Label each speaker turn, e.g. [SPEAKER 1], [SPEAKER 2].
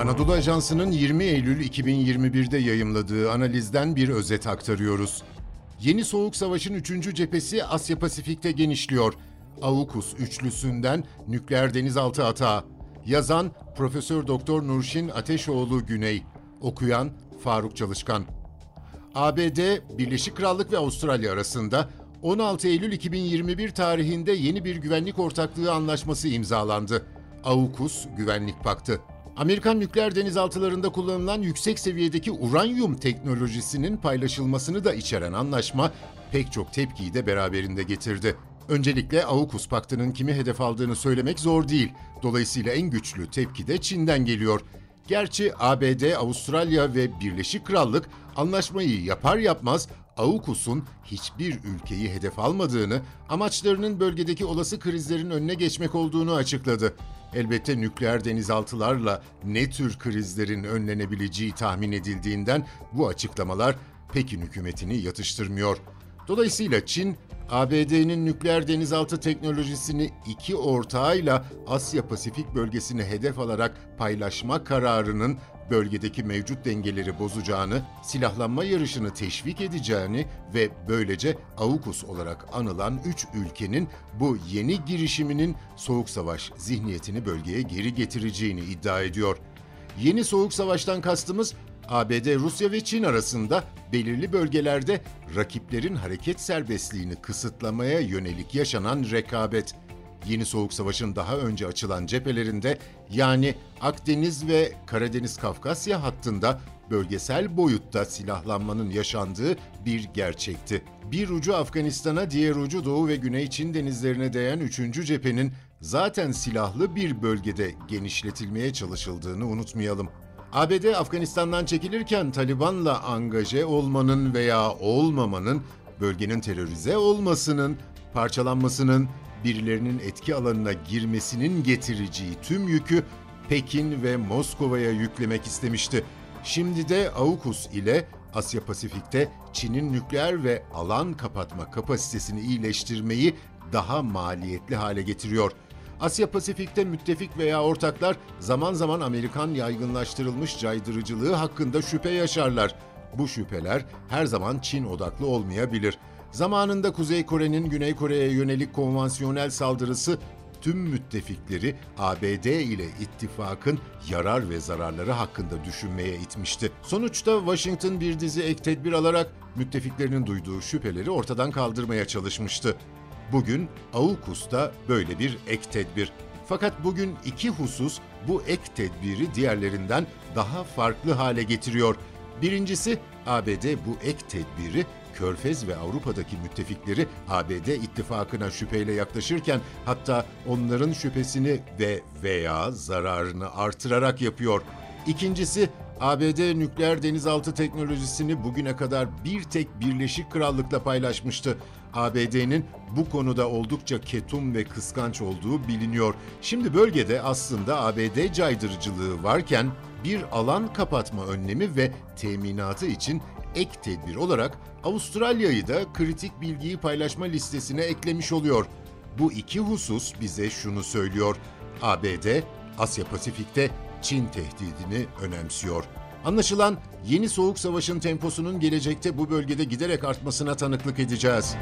[SPEAKER 1] Anadolu Ajansı'nın 20 Eylül 2021'de yayımladığı analizden bir özet aktarıyoruz. Yeni Soğuk Savaş'ın 3. cephesi Asya Pasifik'te genişliyor. AUKUS üçlüsünden nükleer denizaltı atağı. Yazan Profesör Doktor Nurşin Ateşoğlu Güney. Okuyan Faruk Çalışkan. ABD, Birleşik Krallık ve Avustralya arasında 16 Eylül 2021 tarihinde yeni bir güvenlik ortaklığı anlaşması imzalandı. AUKUS Güvenlik Paktı. Amerikan nükleer denizaltılarında kullanılan yüksek seviyedeki uranyum teknolojisinin paylaşılmasını da içeren anlaşma pek çok tepkiyi de beraberinde getirdi. Öncelikle AUKUS paktının kimi hedef aldığını söylemek zor değil. Dolayısıyla en güçlü tepki de Çin'den geliyor. Gerçi ABD, Avustralya ve Birleşik Krallık anlaşmayı yapar yapmaz AUKUS'un hiçbir ülkeyi hedef almadığını, amaçlarının bölgedeki olası krizlerin önüne geçmek olduğunu açıkladı. Elbette nükleer denizaltılarla ne tür krizlerin önlenebileceği tahmin edildiğinden bu açıklamalar Pekin hükümetini yatıştırmıyor. Dolayısıyla Çin, ABD'nin nükleer denizaltı teknolojisini iki ortağıyla Asya Pasifik bölgesini hedef alarak paylaşma kararının bölgedeki mevcut dengeleri bozacağını, silahlanma yarışını teşvik edeceğini ve böylece AUKUS olarak anılan üç ülkenin bu yeni girişiminin soğuk savaş zihniyetini bölgeye geri getireceğini iddia ediyor. Yeni soğuk savaştan kastımız ABD, Rusya ve Çin arasında belirli bölgelerde rakiplerin hareket serbestliğini kısıtlamaya yönelik yaşanan rekabet. Yeni Soğuk Savaş'ın daha önce açılan cephelerinde yani Akdeniz ve Karadeniz Kafkasya hattında bölgesel boyutta silahlanmanın yaşandığı bir gerçekti. Bir ucu Afganistan'a, diğer ucu Doğu ve Güney Çin denizlerine değen 3. cephenin zaten silahlı bir bölgede genişletilmeye çalışıldığını unutmayalım. ABD Afganistan'dan çekilirken Taliban'la angaje olmanın veya olmamanın bölgenin terörize olmasının, parçalanmasının, birilerinin etki alanına girmesinin getireceği tüm yükü Pekin ve Moskova'ya yüklemek istemişti. Şimdi de AUKUS ile Asya Pasifik'te Çin'in nükleer ve alan kapatma kapasitesini iyileştirmeyi daha maliyetli hale getiriyor. Asya Pasifik'te müttefik veya ortaklar zaman zaman Amerikan yaygınlaştırılmış caydırıcılığı hakkında şüphe yaşarlar. Bu şüpheler her zaman Çin odaklı olmayabilir. Zamanında Kuzey Kore'nin Güney Kore'ye yönelik konvansiyonel saldırısı tüm müttefikleri ABD ile ittifakın yarar ve zararları hakkında düşünmeye itmişti. Sonuçta Washington bir dizi ek tedbir alarak müttefiklerinin duyduğu şüpheleri ortadan kaldırmaya çalışmıştı. Bugün AUKUS'ta böyle bir ek tedbir. Fakat bugün iki husus bu ek tedbiri diğerlerinden daha farklı hale getiriyor. Birincisi ABD bu ek tedbiri Körfez ve Avrupa'daki müttefikleri ABD ittifakına şüpheyle yaklaşırken hatta onların şüphesini ve veya zararını artırarak yapıyor. İkincisi ABD nükleer denizaltı teknolojisini bugüne kadar bir tek Birleşik Krallık'la paylaşmıştı. ABD'nin bu konuda oldukça ketum ve kıskanç olduğu biliniyor. Şimdi bölgede aslında ABD caydırıcılığı varken bir alan kapatma önlemi ve teminatı için ek tedbir olarak Avustralya'yı da kritik bilgiyi paylaşma listesine eklemiş oluyor. Bu iki husus bize şunu söylüyor. ABD, Asya Pasifik'te Çin tehdidini önemsiyor. Anlaşılan yeni soğuk savaşın temposunun gelecekte bu bölgede giderek artmasına tanıklık edeceğiz.